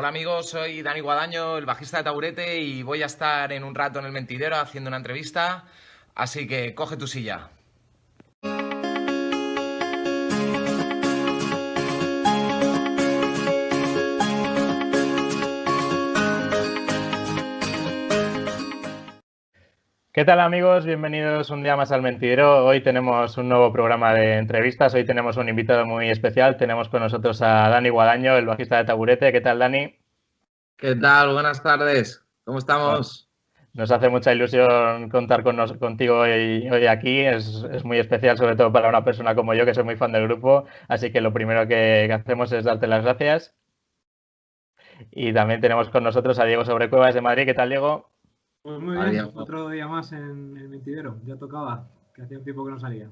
Hola amigos, soy Dani Guadaño, el bajista de Taburete y voy a estar en un rato en el mentidero haciendo una entrevista, así que coge tu silla. ¿Qué tal amigos? Bienvenidos un día más al Mentidero. Hoy tenemos un nuevo programa de entrevistas. Hoy tenemos un invitado muy especial. Tenemos con nosotros a Dani Guadaño, el bajista de Taburete. ¿Qué tal, Dani? ¿Qué tal? Buenas tardes. ¿Cómo estamos? Nos hace mucha ilusión contar con contigo hoy, hoy aquí. Es, muy especial, sobre todo para una persona como yo, que soy muy fan del grupo. Así que lo primero que, hacemos es darte las gracias. Y también tenemos con nosotros a Diego Sobrecuevas de Madrid. ¿Qué tal, Diego? Pues muy bien, otro día más en el mentidero. Ya tocaba, que hacía un tiempo que no salía.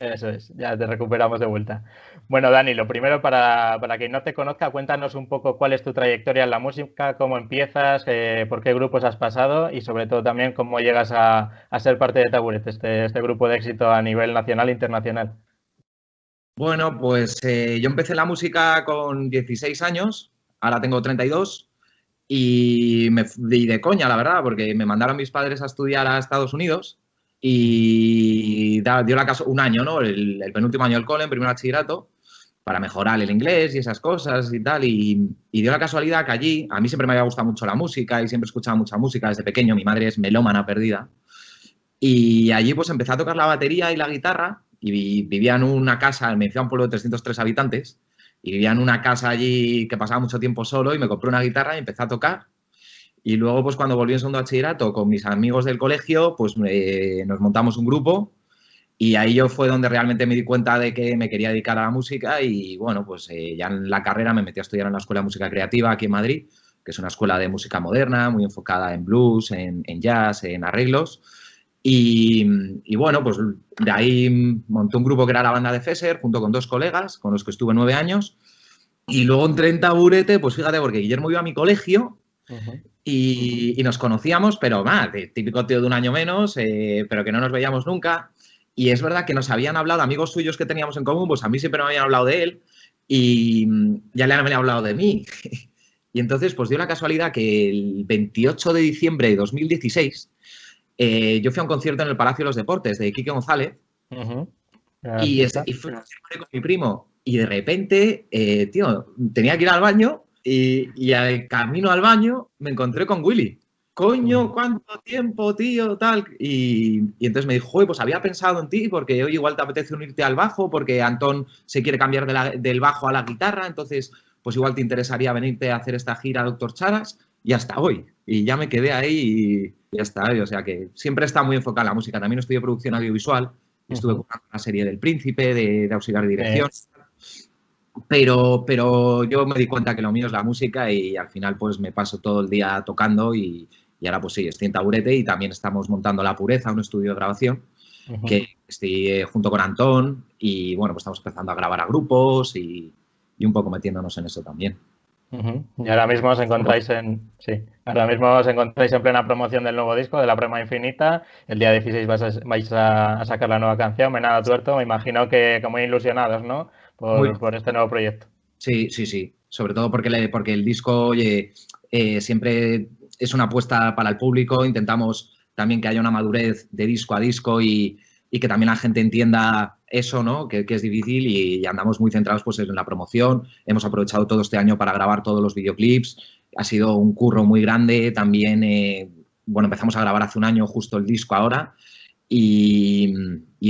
Eso es, ya te recuperamos de vuelta. Bueno, Dani, lo primero para, para quien no te conozca, cuéntanos un poco cuál es tu trayectoria en la música, cómo empiezas, eh, por qué grupos has pasado y sobre todo también cómo llegas a, ser parte de Taburet, este, este, grupo de éxito a nivel nacional e internacional. Bueno, pues eh, yo empecé la música con 16 años, ahora tengo 32 y me di de coña, la verdad, porque me mandaron mis padres a estudiar a Estados Unidos y dio la caso un año, ¿no? El, penúltimo año del cole, en primer bachillerato, para mejorar el inglés y esas cosas y tal. Y, dio la casualidad que allí, a mí siempre me había gustado mucho la música y siempre escuchaba mucha música desde pequeño. Mi madre es melómana perdida. Y allí pues empecé a tocar la batería y la guitarra y vivía en una casa, me fui a un pueblo de 303 habitantes y vivía en una casa allí que pasaba mucho tiempo solo y me compré una guitarra y empecé a tocar. Y luego, pues cuando volví en segundo bachillerato con mis amigos del colegio, pues nos montamos un grupo y ahí yo fue donde realmente me di cuenta de que me quería dedicar a la música y bueno, pues eh, ya en la carrera me metí a estudiar en la Escuela de Música Creativa aquí en Madrid, que es una escuela de música moderna, muy enfocada en blues, en, jazz, en arreglos. Y, y, bueno, pues de ahí monté un grupo que era la banda de Fesser, junto con dos colegas, con los que estuve nueve años. Y luego entré en taburete, pues fíjate, porque Guillermo iba a mi colegio y, nos conocíamos, pero más, típico tío de un año menos, eh, pero que no nos veíamos nunca. Y es verdad que nos habían hablado, amigos suyos que teníamos en común, pues a mí siempre me habían hablado de él y ya le habían hablado de mí. y entonces, pues dio la casualidad que el 28 de diciembre de 2016 eh, yo fui a un concierto en el Palacio de los Deportes de Quique González y, y fui con mi primo y de repente, eh, tío, tenía que ir al baño y, al camino al baño me encontré con Willy. Coño, ¿cuánto tiempo, tío? Tal. Y, entonces me dijo, pues había pensado en ti porque hoy igual te apetece unirte al bajo porque Antón se quiere cambiar del bajo a la guitarra, entonces pues igual te interesaría venirte a hacer esta gira, doctor Charas, y hasta hoy. Y ya me quedé ahí y ya está. O sea que siempre está muy enfocada la música. También estudié producción audiovisual, estuve con una serie del Príncipe, de, auxiliar de dirección. Pero, pero yo me di cuenta que lo mío es la música y al final pues me paso todo el día tocando y, ahora pues sí, estoy en Taburete y también estamos montando La Pureza, un estudio de grabación que estoy eh, junto con Antón y bueno, pues estamos empezando a grabar a grupos y, un poco metiéndonos en eso también. Y ahora mismo os encontráis en sí, ahora mismo os encontráis en plena promoción del nuevo disco de La Prueba Infinita. El día 16 vais a, sacar la nueva canción, Menada Tuerto. Me imagino que como ilusionados, ¿no? por, este nuevo proyecto. Sí, sí, sí. Sobre todo porque, porque el disco, oye, eh, siempre es una apuesta para el público. Intentamos también que haya una madurez de disco a disco y, que también la gente entienda eso, ¿no? Que, es difícil y, andamos muy centrados pues, en la promoción. Hemos aprovechado todo este año para grabar todos los videoclips. Ha sido un curro muy grande. También, eh, bueno, empezamos a grabar hace un año justo el disco ahora y,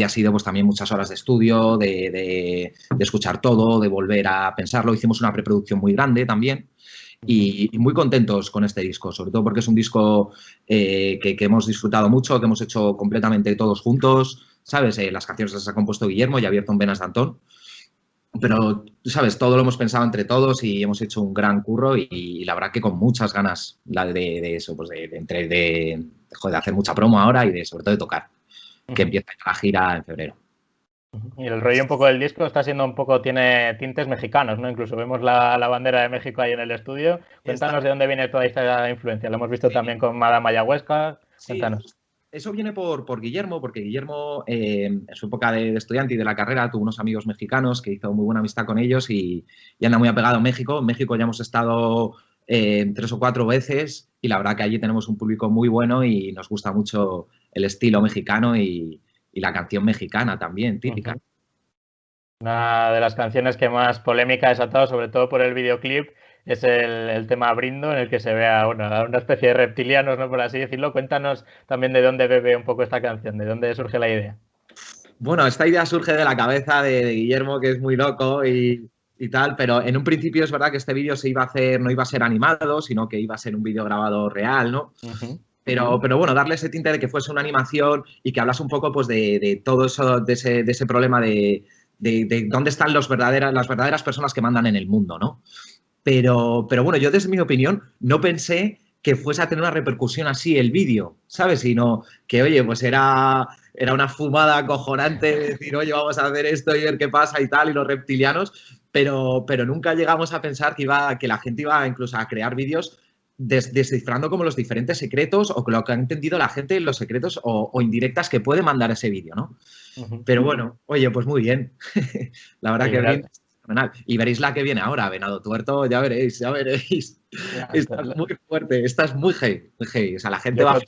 ha sido pues también muchas horas de estudio, de, escuchar todo, de volver a pensarlo. Hicimos una preproducción muy grande también y, muy contentos con este disco, sobre todo porque es un disco eh, que, hemos disfrutado mucho, que hemos hecho completamente todos juntos, ¿sabes? Eh, las canciones las ha compuesto Guillermo y abierto en Venas de Antón. Pero, ¿sabes? Todo lo hemos pensado entre todos y hemos hecho un gran curro y, la verdad que con muchas ganas de, de eso, pues de, de, de, hacer mucha promo ahora y de sobre todo de tocar que empieza la gira en febrero. Y el rollo un poco del disco está siendo un poco, tiene tintes mexicanos, ¿no? Incluso vemos la, bandera de México ahí en el estudio. Cuéntanos de dónde viene toda esta influencia. Lo hemos visto también con Madame Ayahuasca. Cuéntanos. Eso viene por, por Guillermo, porque Guillermo eh, en su época de, estudiante y de la carrera tuvo unos amigos mexicanos que hizo muy buena amistad con ellos y, anda muy apegado a México. En México ya hemos estado eh, tres o cuatro veces y la verdad que allí tenemos un público muy bueno y nos gusta mucho el estilo mexicano y, la canción mexicana también, típica. Una de las canciones que más polémica ha desatado, sobre todo por el videoclip, es el, tema Brindo, en el que se ve a una especie de reptilianos, ¿no? por así decirlo. Cuéntanos también de dónde bebe un poco esta canción, de dónde surge la idea. Bueno, esta idea surge de la cabeza de, Guillermo, que es muy loco y, tal, pero en un principio es verdad que este vídeo se iba a hacer, no iba a ser animado, sino que iba a ser un vídeo grabado real, ¿no? Pero, pero bueno, darle ese tinte de que fuese una animación y que hablas un poco pues de, todo eso, de ese, problema de, dónde están los verdaderas, las verdaderas personas que mandan en el mundo, ¿no? Pero, pero bueno, yo desde mi opinión no pensé que fuese a tener una repercusión así el vídeo, ¿sabes? Sino que, oye, pues era era una fumada acojonante decir, oye, vamos a hacer esto y ver qué pasa y tal, y los reptilianos, pero, pero nunca llegamos a pensar que, iba, que la gente iba incluso a crear vídeos descifrando como los diferentes secretos o lo que ha entendido la gente, los secretos o, indirectas que puede mandar ese vídeo, ¿no? Pero bueno, oye, pues muy bien. la verdad que bien. Y veréis la que viene ahora, Venado Tuerto, ya veréis, ya veréis. Esta es muy fuerte, esta es muy heavy. O sea, la gente va...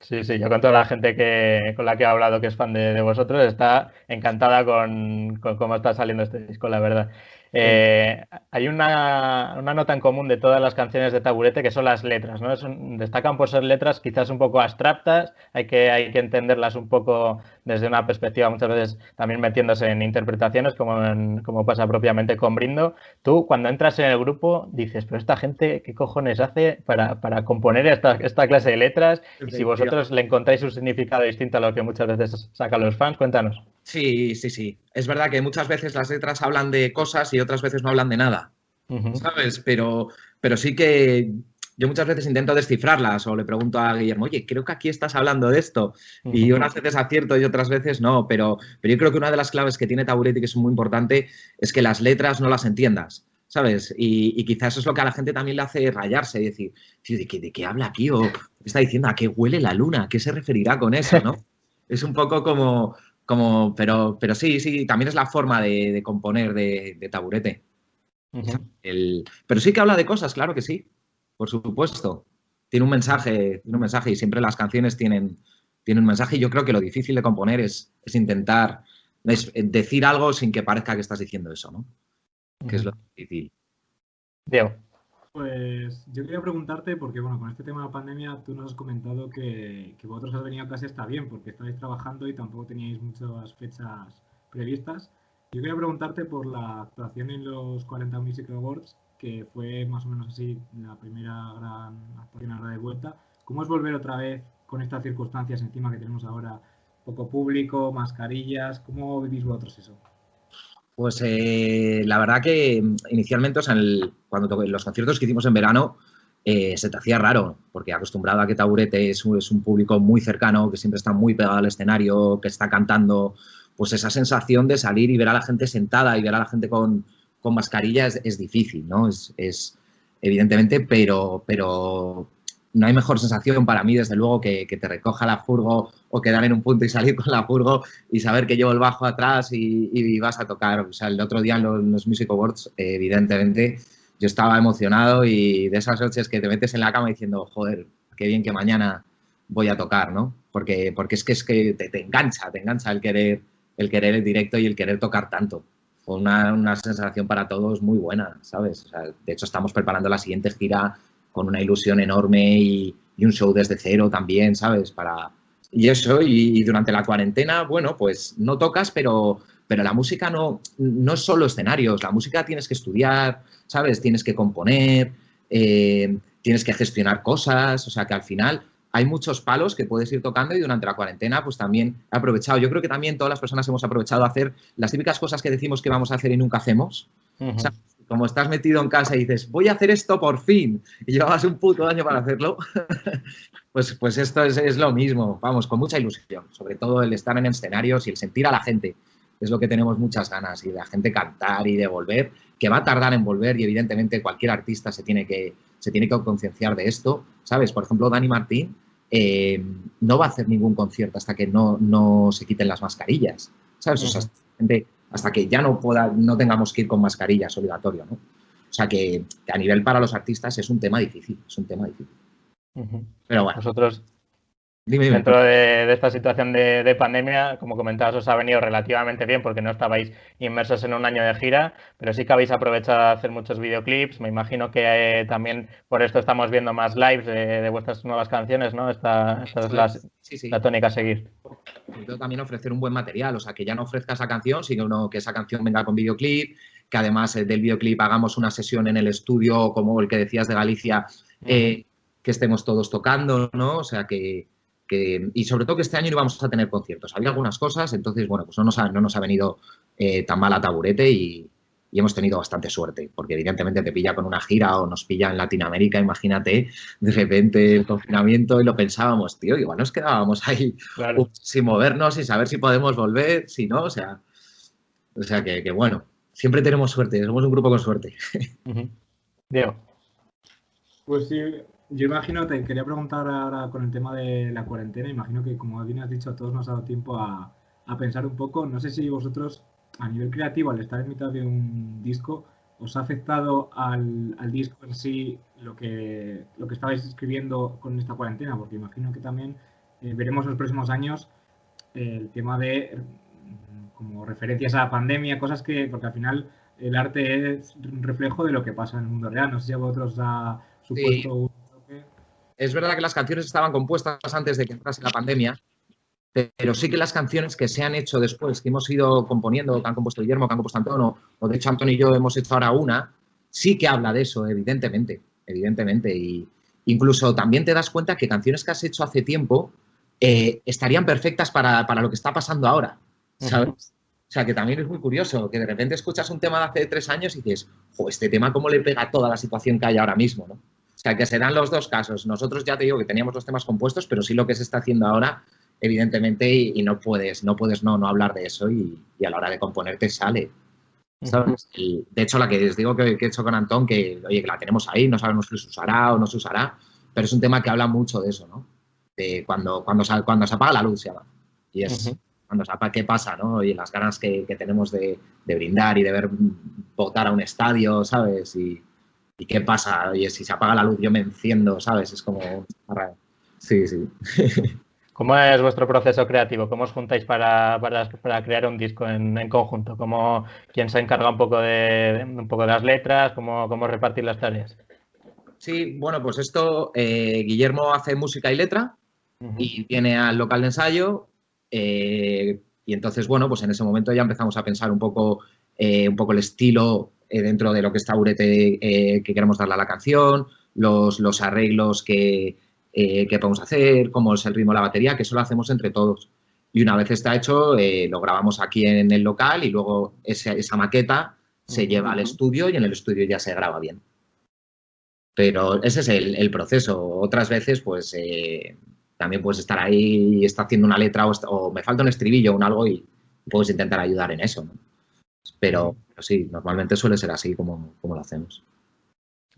Sí, sí, yo con toda la gente que, con la que he hablado que es fan de, vosotros está encantada con, con, cómo está saliendo este disco, la verdad. Eh, hay una, nota en común de todas las canciones de Taburete que son las letras, ¿no? destacan por ser letras quizás un poco abstractas, hay que, hay que entenderlas un poco desde una perspectiva muchas veces también metiéndose en interpretaciones como, como pasa propiamente con Brindo. Tú cuando entras en el grupo dices, pero esta gente, ¿qué cojones hace para, componer esta, esta clase de letras? Y si vosotros le encontráis un significado distinto a lo que muchas veces sacan los fans, cuéntanos. Sí, sí, sí. Es verdad que muchas veces las letras hablan de cosas y otras veces no hablan de nada. ¿Sabes? Pero, pero sí que yo muchas veces intento descifrarlas o le pregunto a Guillermo, oye, creo que aquí estás hablando de esto. Y unas veces acierto y otras veces no, pero, pero yo creo que una de las claves que tiene Taburetti, que es muy importante, es que las letras no las entiendas. ¿Sabes? Y, quizás eso es lo que a la gente también le hace rayarse y decir, tío, ¿de qué, ¿de qué habla aquí? O está diciendo? ¿A qué huele la luna? ¿A qué se referirá con eso? ¿no? es un poco como, como, pero, pero sí, sí, también es la forma de, componer de, taburete. pero sí que habla de cosas, claro que sí, por supuesto. Tiene un mensaje, tiene un mensaje y siempre las canciones tienen, tienen un mensaje y yo creo que lo difícil de componer es, intentar decir algo sin que parezca que estás diciendo eso, ¿no? Que es lo difícil. Diego. Pues yo quería preguntarte, porque bueno, con este tema de la pandemia tú nos has comentado que, vosotros has venido a clase está bien, porque estáis trabajando y tampoco teníais muchas fechas previstas. Yo quería preguntarte por la actuación en los 40 Music Awards, que fue más o menos así la primera gran actuación a la de vuelta. ¿Cómo es volver otra vez con estas circunstancias encima que tenemos ahora? Poco público, mascarillas, ¿cómo vivís vosotros eso? Pues eh, la verdad que inicialmente, o sea, en cuando los conciertos que hicimos en verano, eh, se te hacía raro, porque acostumbrado a que Taburete es, es, un público muy cercano, que siempre está muy pegado al escenario, que está cantando, pues esa sensación de salir y ver a la gente sentada y ver a la gente con, con mascarilla es, difícil, ¿no? Es, es, evidentemente, pero, pero no hay mejor sensación para mí, desde luego, que, te recoja la furgo o quedar en un punto y salir con la furgo y saber que llevo el bajo atrás y, vas a tocar. O sea, el otro día en los, Music Awards, evidentemente, yo estaba emocionado y de esas noches que te metes en la cama diciendo, joder, qué bien que mañana voy a tocar, ¿no? Porque, porque es que, es que te, engancha, te engancha el querer, el querer el directo y el querer tocar tanto. Fue una, una sensación para todos muy buena, ¿sabes? O sea, de hecho, estamos preparando la siguiente gira con una ilusión enorme y, un show desde cero también, ¿sabes? Para, y eso, y, durante la cuarentena, bueno, pues no tocas, pero, pero la música no, no es solo escenarios, la música tienes que estudiar, ¿sabes? Tienes que componer, eh, tienes que gestionar cosas, o sea que al final hay muchos palos que puedes ir tocando y durante la cuarentena pues también he aprovechado. Yo creo que también todas las personas hemos aprovechado a hacer las típicas cosas que decimos que vamos a hacer y nunca hacemos como estás metido en casa y dices, voy a hacer esto por fin, y llevabas un puto año para hacerlo, pues, pues esto es, lo mismo, vamos, con mucha ilusión, sobre todo el estar en escenarios y el sentir a la gente, es lo que tenemos muchas ganas, y la gente cantar y de volver, que va a tardar en volver y evidentemente cualquier artista se tiene que, se tiene que concienciar de esto, ¿sabes? Por ejemplo, Dani Martín eh, no va a hacer ningún concierto hasta que no, no se quiten las mascarillas, ¿sabes? O sea, gente hasta que ya no, pueda, no tengamos que ir con mascarillas obligatorio, ¿no? O sea que, a nivel para los artistas es un tema difícil, es un tema difícil. Pero bueno. Nosotros, Dentro de, esta situación de, pandemia, como comentabas, os ha venido relativamente bien porque no estabais inmersos en un año de gira, pero sí que habéis aprovechado a hacer muchos videoclips. Me imagino que eh, también por esto estamos viendo más lives de, vuestras nuevas canciones, ¿no? Esta, es la, tónica a seguir. Yo también ofrecer un buen material, o sea, que ya no ofrezca esa canción, sino que esa canción venga con videoclip, que además eh, del videoclip hagamos una sesión en el estudio, como el que decías de Galicia, eh, que estemos todos tocando, ¿no? O sea, que y sobre todo que este año no íbamos a tener conciertos. Había algunas cosas, entonces, bueno, pues no nos ha, no nos ha venido eh, tan mal a taburete y, hemos tenido bastante suerte, porque evidentemente te pilla con una gira o nos pilla en Latinoamérica, imagínate, de repente el confinamiento y lo pensábamos, tío, igual nos quedábamos ahí sin movernos, sin saber si podemos volver, si no, o sea, o sea que, bueno, siempre tenemos suerte, somos un grupo con suerte. Diego. Pues sí, yo imagino, te quería preguntar ahora con el tema de la cuarentena, imagino que como bien has dicho, a todos nos ha dado tiempo a, pensar un poco. No sé si vosotros, a nivel creativo, al estar en mitad de un disco, ¿os ha afectado al, disco en sí lo que, lo que estabais escribiendo con esta cuarentena? Porque imagino que también eh, veremos en los próximos años el tema de como referencias a la pandemia, cosas que, porque al final el arte es un reflejo de lo que pasa en el mundo real. No sé si a vosotros ha supuesto es verdad que las canciones estaban compuestas antes de que entrase la pandemia, pero sí que las canciones que se han hecho después, que hemos ido componiendo, que han compuesto Guillermo, que han compuesto Antonio, o de hecho Antonio y yo hemos hecho ahora una, sí que habla de eso, evidentemente, evidentemente. Y incluso también te das cuenta que canciones que has hecho hace tiempo eh, estarían perfectas para, lo que está pasando ahora, ¿sabes? O sea, que también es muy curioso, que de repente escuchas un tema de hace tres años y dices, jo, este tema cómo le pega a toda la situación que hay ahora mismo, ¿no? Sea, que serán los dos casos. Nosotros ya te digo que teníamos los temas compuestos, pero sí lo que se está haciendo ahora, evidentemente, y, no puedes, no puedes no, no hablar de eso y, a la hora de componerte sale. de hecho, la que os digo que, he hecho con Antón, que oye, que la tenemos ahí, no sabemos si se usará o no se usará, pero es un tema que habla mucho de eso, ¿no? De cuando, cuando, se, cuando se apaga la luz, se llama. Y es cuando se apaga, qué pasa, ¿no? Y las ganas que, tenemos de, de, brindar y de ver votar a un estadio, ¿sabes? Y, ¿Y qué pasa? Oye, si se apaga la luz yo me enciendo, ¿sabes? Es como... Sí, sí. ¿Cómo es vuestro proceso creativo? ¿Cómo os juntáis para, para, crear un disco en, conjunto? ¿Cómo, ¿Quién se encarga un poco de, un poco de las letras? ¿Cómo, cómo repartir las tareas? Sí, bueno, pues esto, eh, Guillermo hace música y letra y viene al local de ensayo eh, y entonces, bueno, pues en ese momento ya empezamos a pensar un poco, eh, un poco el estilo eh, dentro de lo que está Urete eh, que queremos darle a la canción, los, los arreglos que, eh, que, podemos hacer, cómo es el ritmo de la batería, que eso lo hacemos entre todos. Y una vez está hecho, lo grabamos aquí en el local y luego esa, esa maqueta se lleva al estudio y en el estudio ya se graba bien. Pero ese es el, proceso. Otras veces, pues, también puedes estar ahí y está haciendo una letra o, me falta un estribillo o un algo y puedes intentar ayudar en eso. Pero, sí, normalmente suele ser así como, como lo hacemos.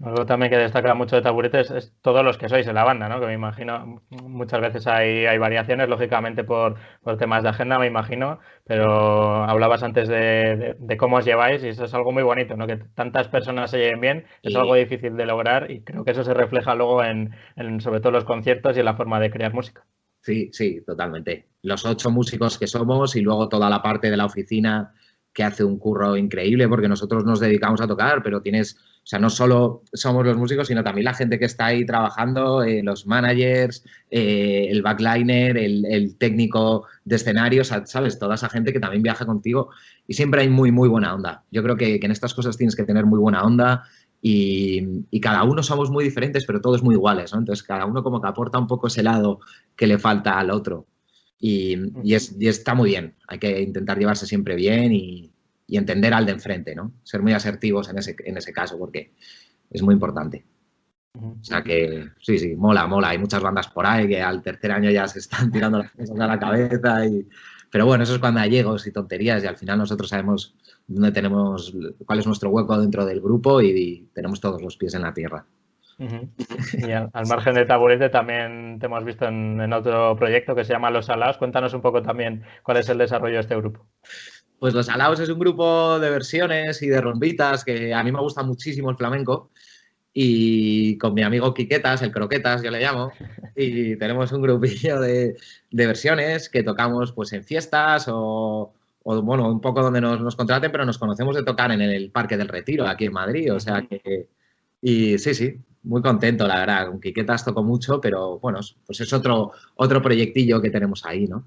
Algo también que destaca mucho de Taburetes es, todos los que sois en la banda, ¿no? Que me imagino, muchas veces hay, hay variaciones, lógicamente por, temas de agenda, me imagino, pero hablabas antes de, cómo os lleváis y eso es algo muy bonito, ¿no? Que tantas personas se lleven bien, es algo difícil de lograr y creo que eso se refleja luego en, en, sobre todo, los conciertos y en la forma de crear música. Sí, sí, totalmente. Los ocho músicos que somos y luego toda la parte de la oficina que hace un curro increíble porque nosotros nos dedicamos a tocar, pero tienes, o sea, no solo somos los músicos, sino también la gente que está ahí trabajando, eh, los managers, eh, el backliner, el, técnico de escenarios, ¿sabes? Toda esa gente que también viaja contigo y siempre hay muy, muy buena onda. Yo creo que, en estas cosas tienes que tener muy buena onda y, y, cada uno somos muy diferentes, pero todos muy iguales, ¿no? Entonces, cada uno como que aporta un poco ese lado que le falta al otro. Y, está muy bien. Hay que intentar llevarse siempre bien y, entender al de enfrente, ¿no? Ser muy asertivos en ese, en ese caso, porque es muy importante. O sea que sí, sí, mola, mola. Hay muchas bandas por ahí que al tercer año ya se están tirando las cosas a la cabeza. Y... Pero bueno, eso es cuando hay egos y tonterías y al final nosotros sabemos dónde tenemos, cuál es nuestro hueco dentro del grupo y tenemos todos los pies en la tierra. Y al, margen de Taburete también te hemos visto en, otro proyecto que se llama Los Salados. Cuéntanos un poco también cuál es el desarrollo de este grupo. Pues Los Alaos es un grupo de versiones y de rombitas que a mí me gusta muchísimo el flamenco y con mi amigo Quiquetas, el Croquetas yo le llamo, y tenemos un grupillo de, versiones que tocamos pues en fiestas o, bueno, un poco donde nos, nos, contraten, pero nos conocemos de tocar en el Parque del Retiro, aquí en Madrid, o sea que... Y sí, sí, muy contento, la verdad. Con Quiquetas toco mucho, pero bueno, pues es otro, otro proyectillo que tenemos ahí, ¿no?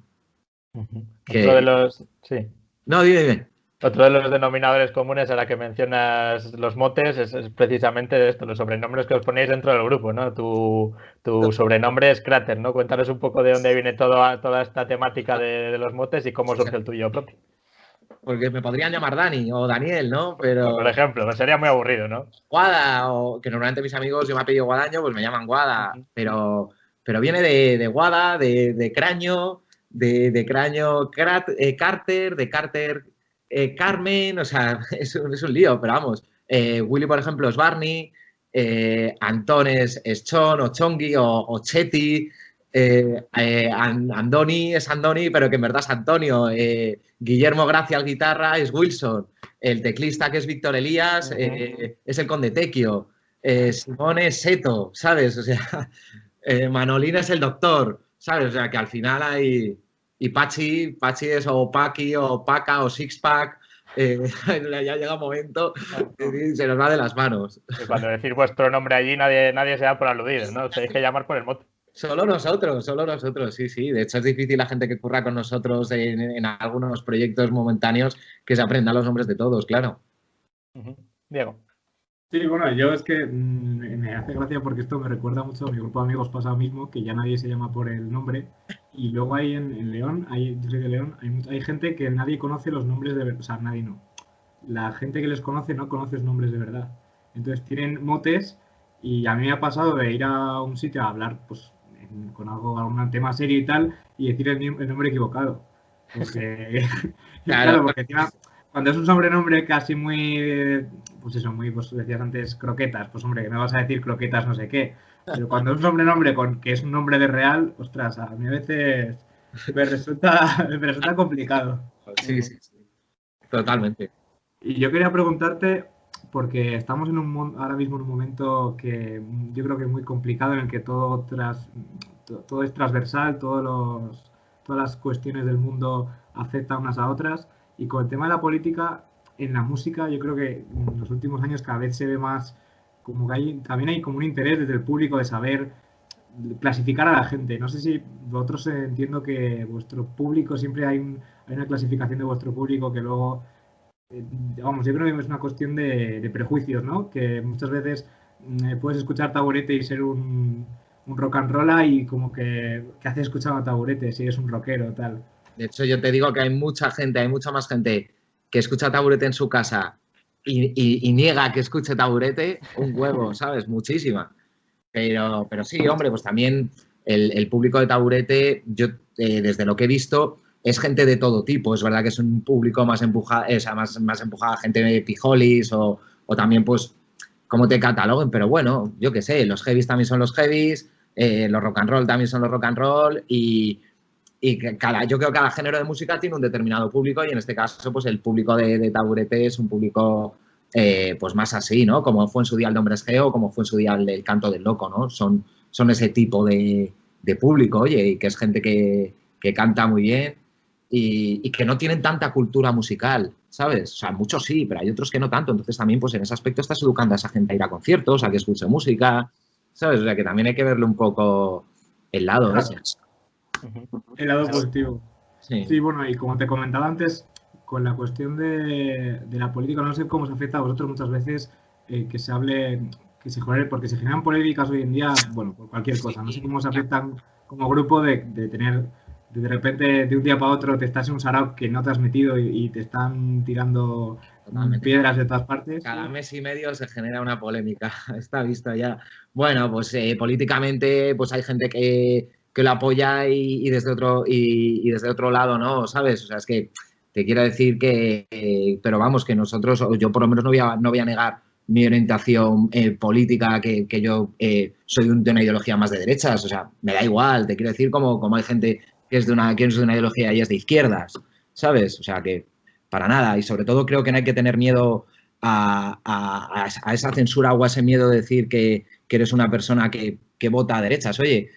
Otro de los... Sí. No, dime, dime. Otro de los denominadores comunes a la que mencionas los motes es, precisamente esto, los sobrenombres que os ponéis dentro del grupo, ¿no? Tu, sobrenombre es Cráter, ¿no? Cuéntanos un poco de dónde viene toda, toda esta temática de, los motes y cómo surge el tuyo propio. Porque me podrían llamar Dani o Daniel, ¿no? Pero... Por ejemplo, me sería muy aburrido, ¿no? Guada, o que normalmente mis amigos, yo me apellido Guadaño, pues me llaman Guada, pero, pero viene de, Guada, de, de Craño, de, de Craño eh, Carter, de Carter eh, Carmen, o sea, es, un lío, pero vamos. Eh, Willy, por ejemplo, es Barney, Antón es, Chon o Chongi o, Chetty, Andoni es Andoni, pero que en verdad es Antonio. Guillermo Gracia al guitarra es Wilson. El teclista que es Víctor Elías es el Conde Tequio. Simón es Seto, ¿sabes? O sea, Manolín es el doctor, ¿sabes? O sea, que al final hay, y Pachi, Pachi es o Paki o Paca o Sixpack. Eh, ya llega un momento que se nos va de las manos. cuando decir vuestro nombre allí nadie, nadie se da por aludido, ¿no? Tenéis que llamar por el mote. Solo nosotros, solo nosotros, sí, sí. De hecho, es difícil la gente que curra con nosotros en, algunos proyectos momentáneos que se aprenda los nombres de todos, claro. Diego. Sí, bueno, yo es que mm, me hace gracia porque esto me recuerda mucho a mi grupo de amigos pasado mismo, que ya nadie se llama por el nombre. Y luego hay en, León, hay, yo soy de León, hay, hay, gente que nadie conoce los nombres de verdad, o sea, nadie no. La gente que les conoce no conoce los nombres de verdad. Entonces tienen motes y a mí me ha pasado de ir a un sitio a hablar pues con algo, algún tema serio y tal, y decir el, nombre equivocado. Porque, claro, porque encima cuando es un sobrenombre casi muy, pues eso, muy, pues decías antes, croquetas, pues hombre, que me vas a decir croquetas no sé qué. Pero cuando es un sobrenombre con, que es un nombre de real, ostras, a mí a veces me resulta, me resulta complicado. Sí, sí, sí. Totalmente. Y yo quería preguntarte, porque estamos en un ahora mismo en un momento que yo creo que es muy complicado en el que todo tras todo es transversal, todos los, todas las cuestiones del mundo afectan unas a otras. Y con el tema de la política, en la música, yo creo que en los últimos años cada vez se ve más, como que hay, también hay como un interés desde el público de saber clasificar a la gente. No sé si vosotros entiendo que vuestro público, siempre hay, hay una clasificación de vuestro público que luego, eh, vamos, yo creo que es una cuestión de, prejuicios, ¿no? Que muchas veces mm, puedes escuchar taburete y ser un, un rock and roll y como que, que hace escuchar a taburete si eres un rockero tal. De hecho, yo te digo que hay mucha gente, hay mucha más gente que escucha taburete en su casa y, niega que escuche taburete, un huevo, ¿sabes? Muchísima. Pero, pero sí, hombre, pues también el, público de taburete, yo eh, desde lo que he visto, es gente de todo tipo. Es verdad que es un público más empujado, o sea, más, más empujada, gente de pijolis o, o también, pues, como te cataloguen. Pero bueno, yo qué sé, los heavies también son los heavies, eh, los rock and roll también son los rock and roll y, y cada, yo creo que cada género de música tiene un determinado público y en este caso pues el público de, taburete es un público eh, pues más así, ¿no? Como fue en su día el de Hombres Geo, como fue en su día el, Canto del Loco, ¿no? Son, son ese tipo de, público, oye, y que es gente que, canta muy bien y, que no tienen tanta cultura musical, ¿sabes? O sea, muchos sí, pero hay otros que no tanto. Entonces también pues en ese aspecto estás educando a esa gente a ir a conciertos, a que escuche música, ¿sabes? O sea, que también hay que verle un poco el lado ese. El lado positivo. Sí. bueno, y como te comentaba antes, con la cuestión de, la política, no sé cómo se afecta a vosotros muchas veces eh, que se hable, que se genere, porque se generan polémicas hoy en día, bueno, por cualquier cosa. No sé cómo se afectan como grupo de, tener, de, repente, de un día para otro, te estás en un sarao que no te has metido y, te están tirando piedras de todas partes. Cada mes y medio se genera una polémica, está visto ya. Bueno, pues eh, políticamente, pues hay gente que que lo apoya y, desde otro y, desde otro lado no, ¿sabes? O sea, es que te quiero decir que, pero vamos, que nosotros, yo por lo menos no voy a, no voy a negar mi orientación eh, política, que, yo eh, soy de una ideología más de derechas, o sea, me da igual, te quiero decir como, como hay gente que es de una, que es de una ideología y es de izquierdas, ¿sabes? O sea, que, para nada. Y sobre todo creo que no hay que tener miedo a, esa censura o a ese miedo de decir que, eres una persona que, vota a derechas. Oye,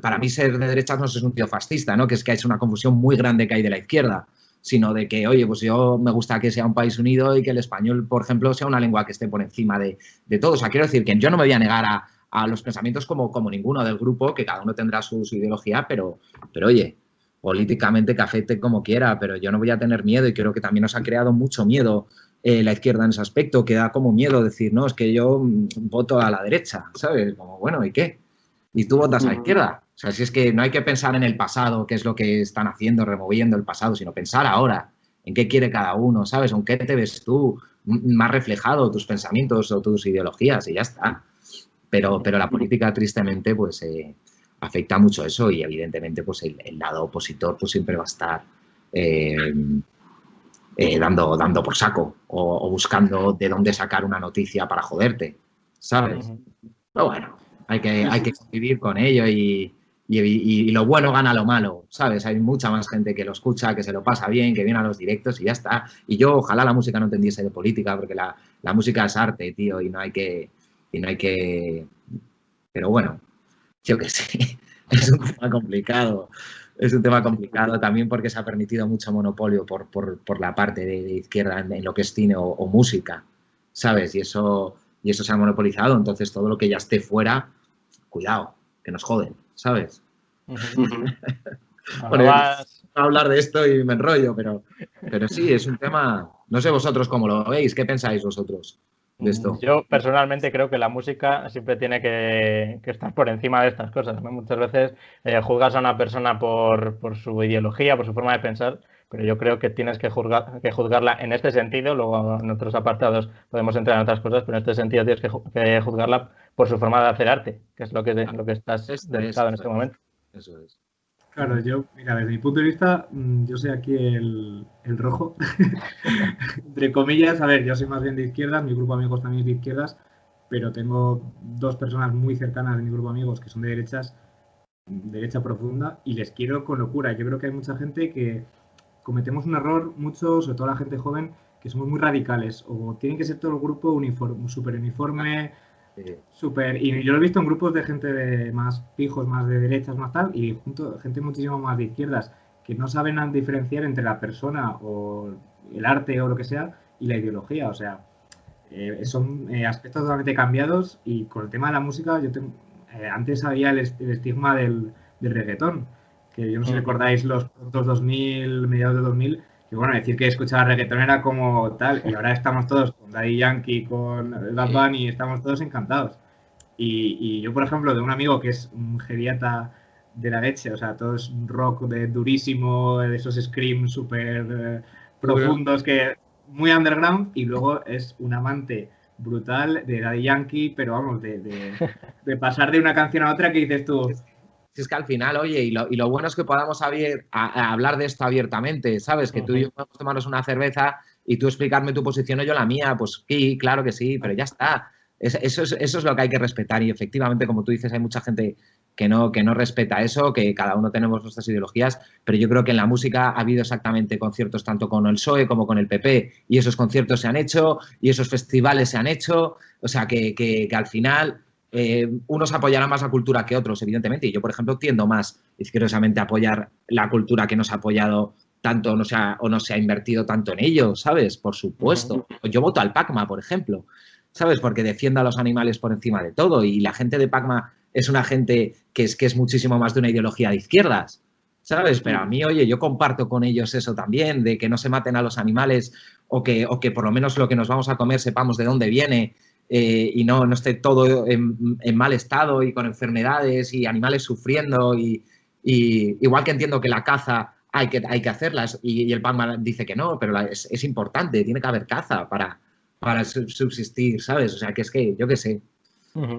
para mí ser de derechas no es un tío fascista, ¿no? Que es que es una confusión muy grande que hay de la izquierda, sino de que, oye, pues yo me gusta que sea un país unido y que el español, por ejemplo, sea una lengua que esté por encima de, todo. O sea, quiero decir que yo no me voy a negar a, los pensamientos como, como ninguno del grupo, que cada uno tendrá su, ideología, pero, pero oye, políticamente que afecte como quiera, pero yo no voy a tener miedo y creo que también nos ha creado mucho miedo eh, la izquierda en ese aspecto, que da como miedo decir, no, es que yo mm, voto a la derecha, ¿sabes? Como, bueno, ¿y qué? Y tú votas a la izquierda. O sea, si es que no hay que pensar en el pasado, qué es lo que están haciendo, removiendo el pasado, sino pensar ahora, en qué quiere cada uno, ¿sabes? ¿En qué te ves tú más reflejado, tus pensamientos o tus ideologías y ya está. Pero, pero la política, tristemente, pues eh, afecta mucho eso y evidentemente pues el, lado opositor pues siempre va a estar eh, eh, dando, dando por saco o, buscando de dónde sacar una noticia para joderte, ¿sabes? Pero bueno, hay que, hay que convivir con ello y, y, lo bueno gana lo malo, ¿sabes? Hay mucha más gente que lo escucha, que se lo pasa bien, que viene a los directos y ya está. Y yo ojalá la música no entendiese de política, porque la, la música es arte, tío, y no hay que... Y no hay que... Pero bueno, yo qué sé, es un tema complicado es un tema complicado también porque se ha permitido mucho monopolio por, por, la parte de, izquierda en, lo que es cine o, música, ¿sabes? Y eso, y eso se ha monopolizado, entonces todo lo que ya esté fuera, cuidado, que nos joden, ¿sabes? bueno, a hablar de esto y me enrollo, pero, pero sí, es un tema, no sé vosotros cómo lo veis, ¿qué pensáis vosotros? Yo personalmente creo que la música siempre tiene que, estar por encima de estas cosas. Muchas veces eh, juzgas a una persona por, su ideología, por su forma de pensar, pero yo creo que tienes que, que juzgarla en este sentido. Luego en otros apartados podemos entrar en otras cosas, pero en este sentido tienes que, juzgarla por su forma de hacer arte, que es lo que, lo que estás dedicado en este momento. Eso es. Claro, yo, mira, desde mi punto de vista, mm, yo soy aquí el, rojo. Entre comillas, a ver, yo soy más bien de izquierdas, mi grupo de amigos también es de izquierdas, pero tengo dos personas muy cercanas de mi grupo de amigos que son de derechas, derecha profunda, y les quiero con locura. Yo creo que hay mucha gente que cometemos un error, mucho, sobre todo la gente joven, que somos muy radicales, o tienen que ser todo el grupo uniforme, súper uniforme Súper. Y yo lo he visto en grupos de gente de más pijos, más de derechas, más tal, y junto gente muchísimo más de izquierdas, que no saben diferenciar entre la persona o el arte o lo que sea y la ideología. O sea, eh, son eh, aspectos totalmente cambiados y con el tema de la música, yo tengo, eh, antes había el, estigma del, del, reggaetón, que yo no sé si recordáis los 2000, mediados de 2000, y bueno, decir que escuchar reggaetón era como tal, y ahora estamos todos con Daddy Yankee, con Bad Bunny, estamos todos encantados. Y, yo, por ejemplo, de un amigo que es un geriata de la leche, o sea, todo es rock de durísimo, de esos screams súper eh, profundos, que muy underground, y luego es un amante brutal de Daddy Yankee, pero vamos, de, de pasar de una canción a otra que dices tú, es que al final, oye, y lo, y lo bueno es que podamos hablar de esto abiertamente, ¿sabes? Que tú y yo podemos tomarnos una cerveza y tú explicarme tu posición o yo la mía, pues sí, claro que sí, pero ya está. eso, es, eso es lo que hay que respetar y efectivamente, como tú dices, hay mucha gente que no, que no respeta eso, que cada uno tenemos nuestras ideologías, pero yo creo que en la música ha habido exactamente conciertos tanto con el PSOE como con el PP y esos conciertos se han hecho y esos festivales se han hecho, o sea que, que al final eh, unos apoyarán más la cultura que otros, evidentemente. Y yo, por ejemplo, tiendo más izquierdosamente a apoyar la cultura que nos ha apoyado tanto no se ha, o no se ha invertido tanto en ello, ¿sabes? Por supuesto. Yo voto al PACMA, por ejemplo, ¿sabes? Porque defiendo a los animales por encima de todo. Y la gente de PACMA es una gente que es, que es muchísimo más de una ideología de izquierdas. ¿sabes? Pero a mí, oye, yo comparto con ellos eso también, de que no se maten a los animales o que, o que por lo menos lo que nos vamos a comer sepamos de dónde viene eh, y no, no esté todo en, mal estado y con enfermedades y animales sufriendo. Y, igual que entiendo que la caza hay que, hay que hacerlas y, el PACMA dice que no, pero es, importante, tiene que haber caza para, para subsistir, ¿sabes? O sea, que es que yo qué sé.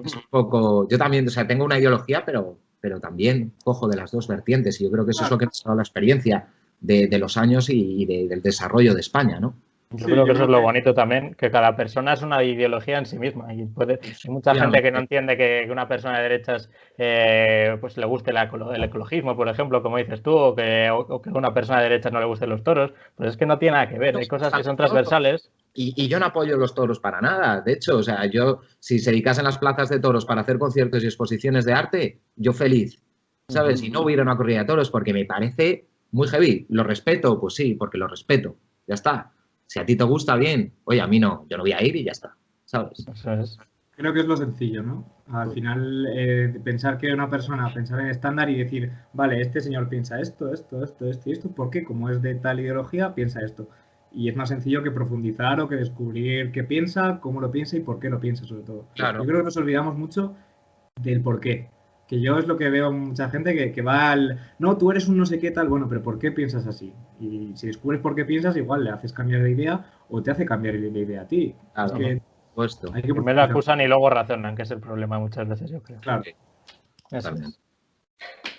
Es un poco. Yo también, o sea, tengo una ideología, pero, pero también cojo de las dos vertientes y yo creo que eso es lo que ha dado la experiencia de, los años y, del desarrollo de España, ¿no? Yo creo que eso es lo bonito también, que cada persona es una ideología en sí misma. Y puede, hay mucha gente que no entiende que, una persona de derechas eh, pues le guste el ecologismo, por ejemplo, como dices tú, o que, o que a una persona de derechas no le gusten los toros. Pues es que no tiene nada que ver. Hay cosas que son transversales. Y, yo no apoyo los toros para nada. De hecho, o sea, yo, si se dedicasen las plazas de toros para hacer conciertos y exposiciones de arte, yo feliz. ¿Sabes? Si no hubiera una corrida de toros, porque me parece muy heavy. ¿Lo respeto? Pues sí, porque lo respeto. Ya está. Si a ti te gusta, bien. Oye, a mí no. Yo no voy a ir y ya está. ¿Sabes? Creo que es lo sencillo, ¿no? Al final, eh, pensar que una persona, pensar en estándar y decir, vale, este señor piensa esto, esto, esto, esto y esto, ¿por qué? Como es de tal ideología, piensa esto. Y es más sencillo que profundizar o que descubrir qué piensa, cómo lo piensa y por qué lo piensa, sobre todo. Claro. Yo creo que nos olvidamos mucho del por qué que yo es lo que veo mucha gente que, va al, no, tú eres un no sé qué tal, bueno, pero ¿por qué piensas así? Y si descubres por qué piensas, igual le haces cambiar de idea o te hace cambiar de idea a ti. Claro, es que, puesto. Primero acusan y luego razonan, que es el problema muchas veces, yo creo. Claro.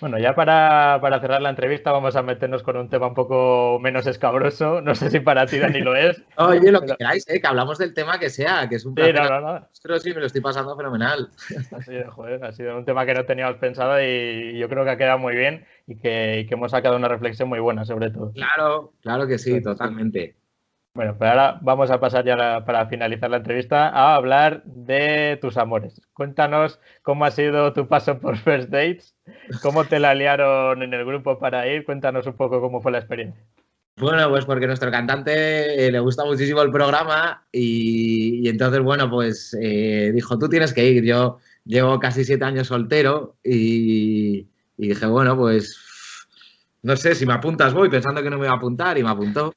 Bueno, ya para, cerrar la entrevista vamos a meternos con un tema un poco menos escabroso. No sé si para ti, Dani, lo es. Oye, lo que queráis, ¿eh? que hablamos del tema que sea, que es un sí, no, no, no. Pero sí, me lo estoy pasando fenomenal. Sí, joder, ha sido un tema que no teníamos pensado y yo creo que ha quedado muy bien y que, hemos sacado una reflexión muy buena sobre todo. Claro, claro que sí, totalmente. Bueno, pero ahora vamos a pasar ya para finalizar la entrevista a hablar de tus amores. Cuéntanos cómo ha sido tu paso por First Dates, cómo te la liaron en el grupo para ir, cuéntanos un poco cómo fue la experiencia. Bueno, pues porque nuestro cantante eh, le gusta muchísimo el programa y, entonces, bueno, pues eh, dijo, tú tienes que ir. Yo llevo casi siete años soltero y, y dije, bueno, pues no sé, si me apuntas voy, pensando que no me iba a apuntar y me apuntó.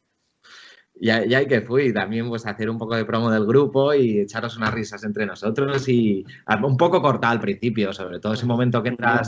Y, ahí que fui, también pues hacer un poco de promo del grupo y echaros unas risas entre nosotros y un poco corta al principio, sobre todo ese momento que entras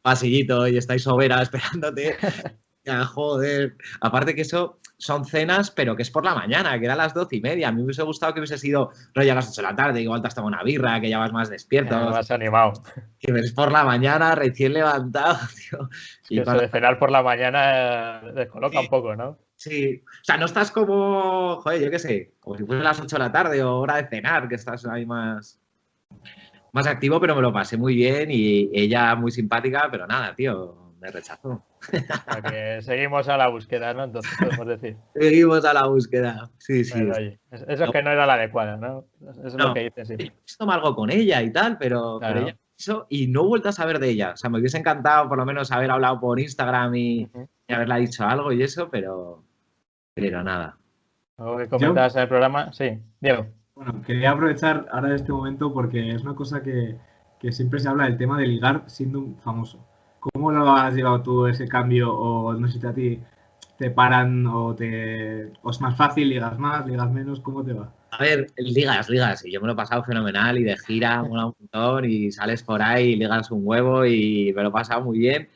pasillito y estáis sobera esperándote. ya, joder. Aparte que eso son cenas, pero que es por la mañana, que era a las doce y media. A mí me hubiese gustado que hubiese sido rollo a las ocho de la tarde, igual te has tomado una birra, que ya vas más despierto. Ya más animado. Que ves por la mañana, recién levantado, tío. Y eso de cenar por la mañana eh, descoloca un poco, ¿no? Sí, o sea, no estás como, joder, yo qué sé, como si fuera las 8 de la tarde o hora de cenar, que estás ahí más, más activo, pero me lo pasé muy bien y ella muy simpática, pero nada, tío, me rechazó. seguimos a la búsqueda, ¿no? Entonces podemos decir. Seguimos a la búsqueda, sí, sí. eso es que no era la adecuada, ¿no? Eso es lo que dices, sí. Tomar algo con ella y tal, pero, ella eso y no he vuelto a saber de ella. O sea, me hubiese encantado por lo menos haber hablado por Instagram y, y haberla dicho algo y eso, pero, pero nada. ¿Algo que comentas en el programa? Sí, Diego. Bueno, quería aprovechar ahora este momento porque es una cosa que, siempre se habla del tema de ligar siendo un famoso. ¿Cómo lo has llevado tú ese cambio? O no sé si a ti te paran o te o es más fácil, ligas más, ligas menos, ¿cómo te va? A ver, ligas, ligas, y yo me lo he pasado fenomenal y de gira un montón y sales por ahí y ligas un huevo y me lo he pasado muy bien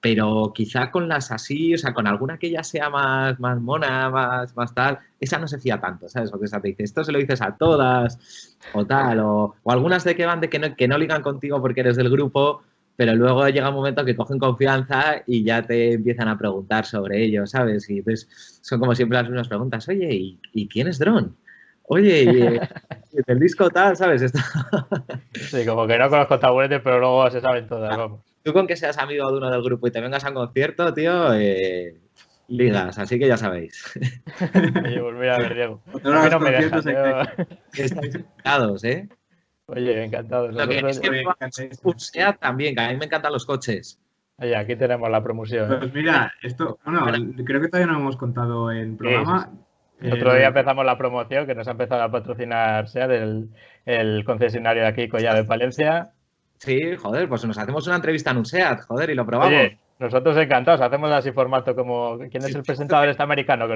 pero quizá con las así, o sea, con alguna que ya sea más, más mona, más, más tal, esa no se fía tanto, ¿sabes? Porque esa te dice, esto se lo dices a todas, o tal, o, algunas de que van de que no, que no ligan contigo porque eres del grupo, pero luego llega un momento que cogen confianza y ya te empiezan a preguntar sobre ello, ¿sabes? Y pues son como siempre las mismas preguntas, oye, ¿y, quién es Drone? Oye, y, el disco tal, ¿sabes? sí, como que no conozco taburetes, pero luego se saben todas, vamos. Tú con que seas amigo de uno del grupo y te vengas a un concierto, tío, eh, ligas, así que ya sabéis. Oye, pues mira, a ver, Diego. No me dejas, Estáis encantados, ¿eh? Oye, encantados. Lo que es que también, que a mí me encantan los coches. Oye, aquí tenemos la promoción. Pues mira, esto, bueno, creo que todavía no hemos contado en programa. El otro día empezamos la promoción que nos ha empezado a patrocinar SEA del el concesionario de aquí, Collado de Palencia. Sí, joder, pues nos hacemos una entrevista en un SEAT, joder, y lo probamos. nosotros encantados, hacemos así formato como ¿quién es el presentador este americano?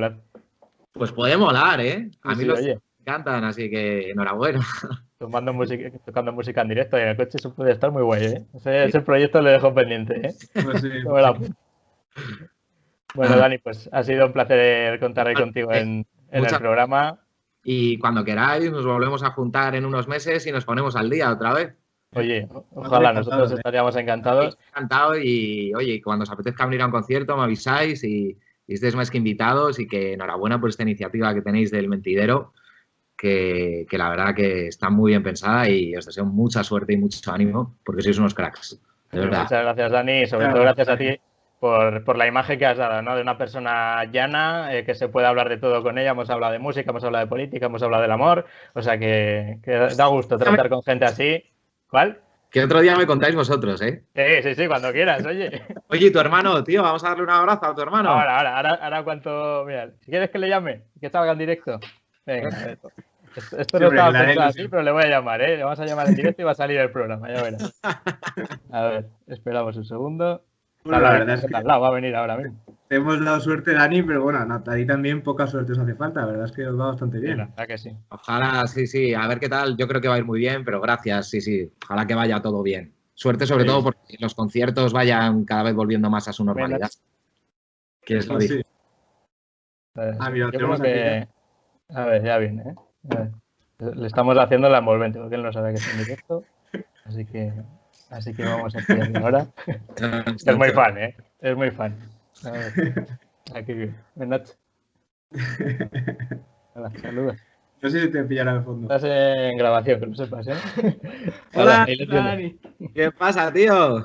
Pues puede molar, ¿eh? A mí los encantan, así que enhorabuena. Tomando música, tocando música en directo y en el coche eso puede estar muy guay, ¿eh? Ese, proyecto lo dejo pendiente, ¿eh? Pues sí. bueno, Dani, pues ha sido un placer contar hoy contigo en, en el programa. Y cuando queráis nos volvemos a juntar en unos meses y nos ponemos al día otra vez. Oye, ojalá, nosotros estaríamos encantados. Encantado y, oye, cuando os apetezca venir a un concierto me avisáis y, y estáis más que invitados y que enhorabuena por esta iniciativa que tenéis del mentidero, que, que, la verdad que está muy bien pensada y os deseo mucha suerte y mucho ánimo porque sois unos cracks. De verdad. Muchas gracias, Dani, y sobre todo gracias a ti por, por, la imagen que has dado, ¿no? De una persona llana, eh, que se puede hablar de todo con ella. Hemos hablado de música, hemos hablado de política, hemos hablado del amor. O sea que, que da gusto tratar con gente así. ¿Cuál? Que otro día me contáis vosotros, ¿eh? Sí, sí, sí, cuando quieras, oye. Oye, tu hermano, tío, vamos a darle un abrazo a tu hermano. Ahora, ahora, ahora, ahora cuanto. Mira, si quieres que le llame, que salga en directo. Venga, esto, esto no estaba pensado así, pero le voy a llamar, ¿eh? Le vamos a llamar en directo y va a salir el programa, ya verás. A ver, esperamos un segundo. Bueno, la verdad es que va a venir ahora mismo. Te hemos dado suerte, Dani, pero bueno, a ti también poca suerte os hace falta. La verdad es que os va bastante bien. La verdad que sí. Ojalá, sí, sí. A ver qué tal. Yo creo que va a ir muy bien, pero gracias, sí, sí. Ojalá que vaya todo bien. Suerte sobre Sí. todo porque los conciertos vayan cada vez volviendo más a su normalidad. Que es lo Sí. difícil. Ah, mira, yo tenemos creo que... A ver, ya viene, ¿eh? A ver. Le estamos haciendo la envolvente, porque él no sabe que es en directo. Así que, así que vamos a pillarle ahora. Es muy fan, ¿eh? Es muy fan. A ver. Aquí Nacho. Hola, saludos. No sé si te pillará de fondo. Estás en grabación, que lo sepas, ¿eh? Hola, tienes. ¿Qué pasa, tío?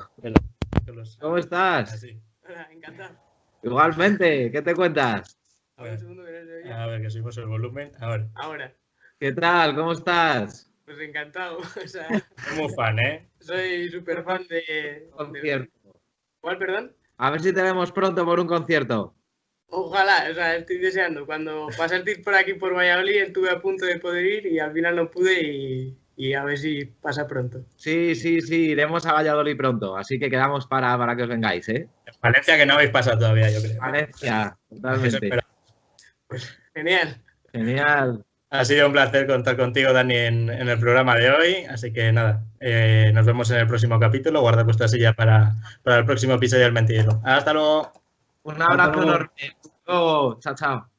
¿Cómo estás? Así. Hola, encantado. Igualmente, ¿qué te cuentas? A ver, que no se oye. a ver, que subimos el volumen. A ver, Ahora, ¿Qué tal? ¿Cómo estás? Pues encantado. O sea, muy fan, ¿eh? soy súper fan de, de- Concierto. ¿Cuál, perdón? A ver si te vemos pronto por un concierto. Ojalá, o sea, estoy deseando. Cuando pasasteis por aquí por Valladolid estuve a punto de poder ir y al final no pude y, y a ver si pasa pronto. Sí, sí, sí, iremos a Valladolid pronto, así que quedamos para, para que os vengáis, ¿eh? Valencia que no habéis pasado todavía, yo creo. Valencia, totalmente. espero. Genial. Genial. Ha sido un placer contar contigo, Dani, en, en el programa de hoy. Así que nada, eh, nos vemos en el próximo capítulo. Guarda vuestra silla para, para el próximo episodio del Mentidero. Hasta luego. Un abrazo enorme. Luego. Chao, chao.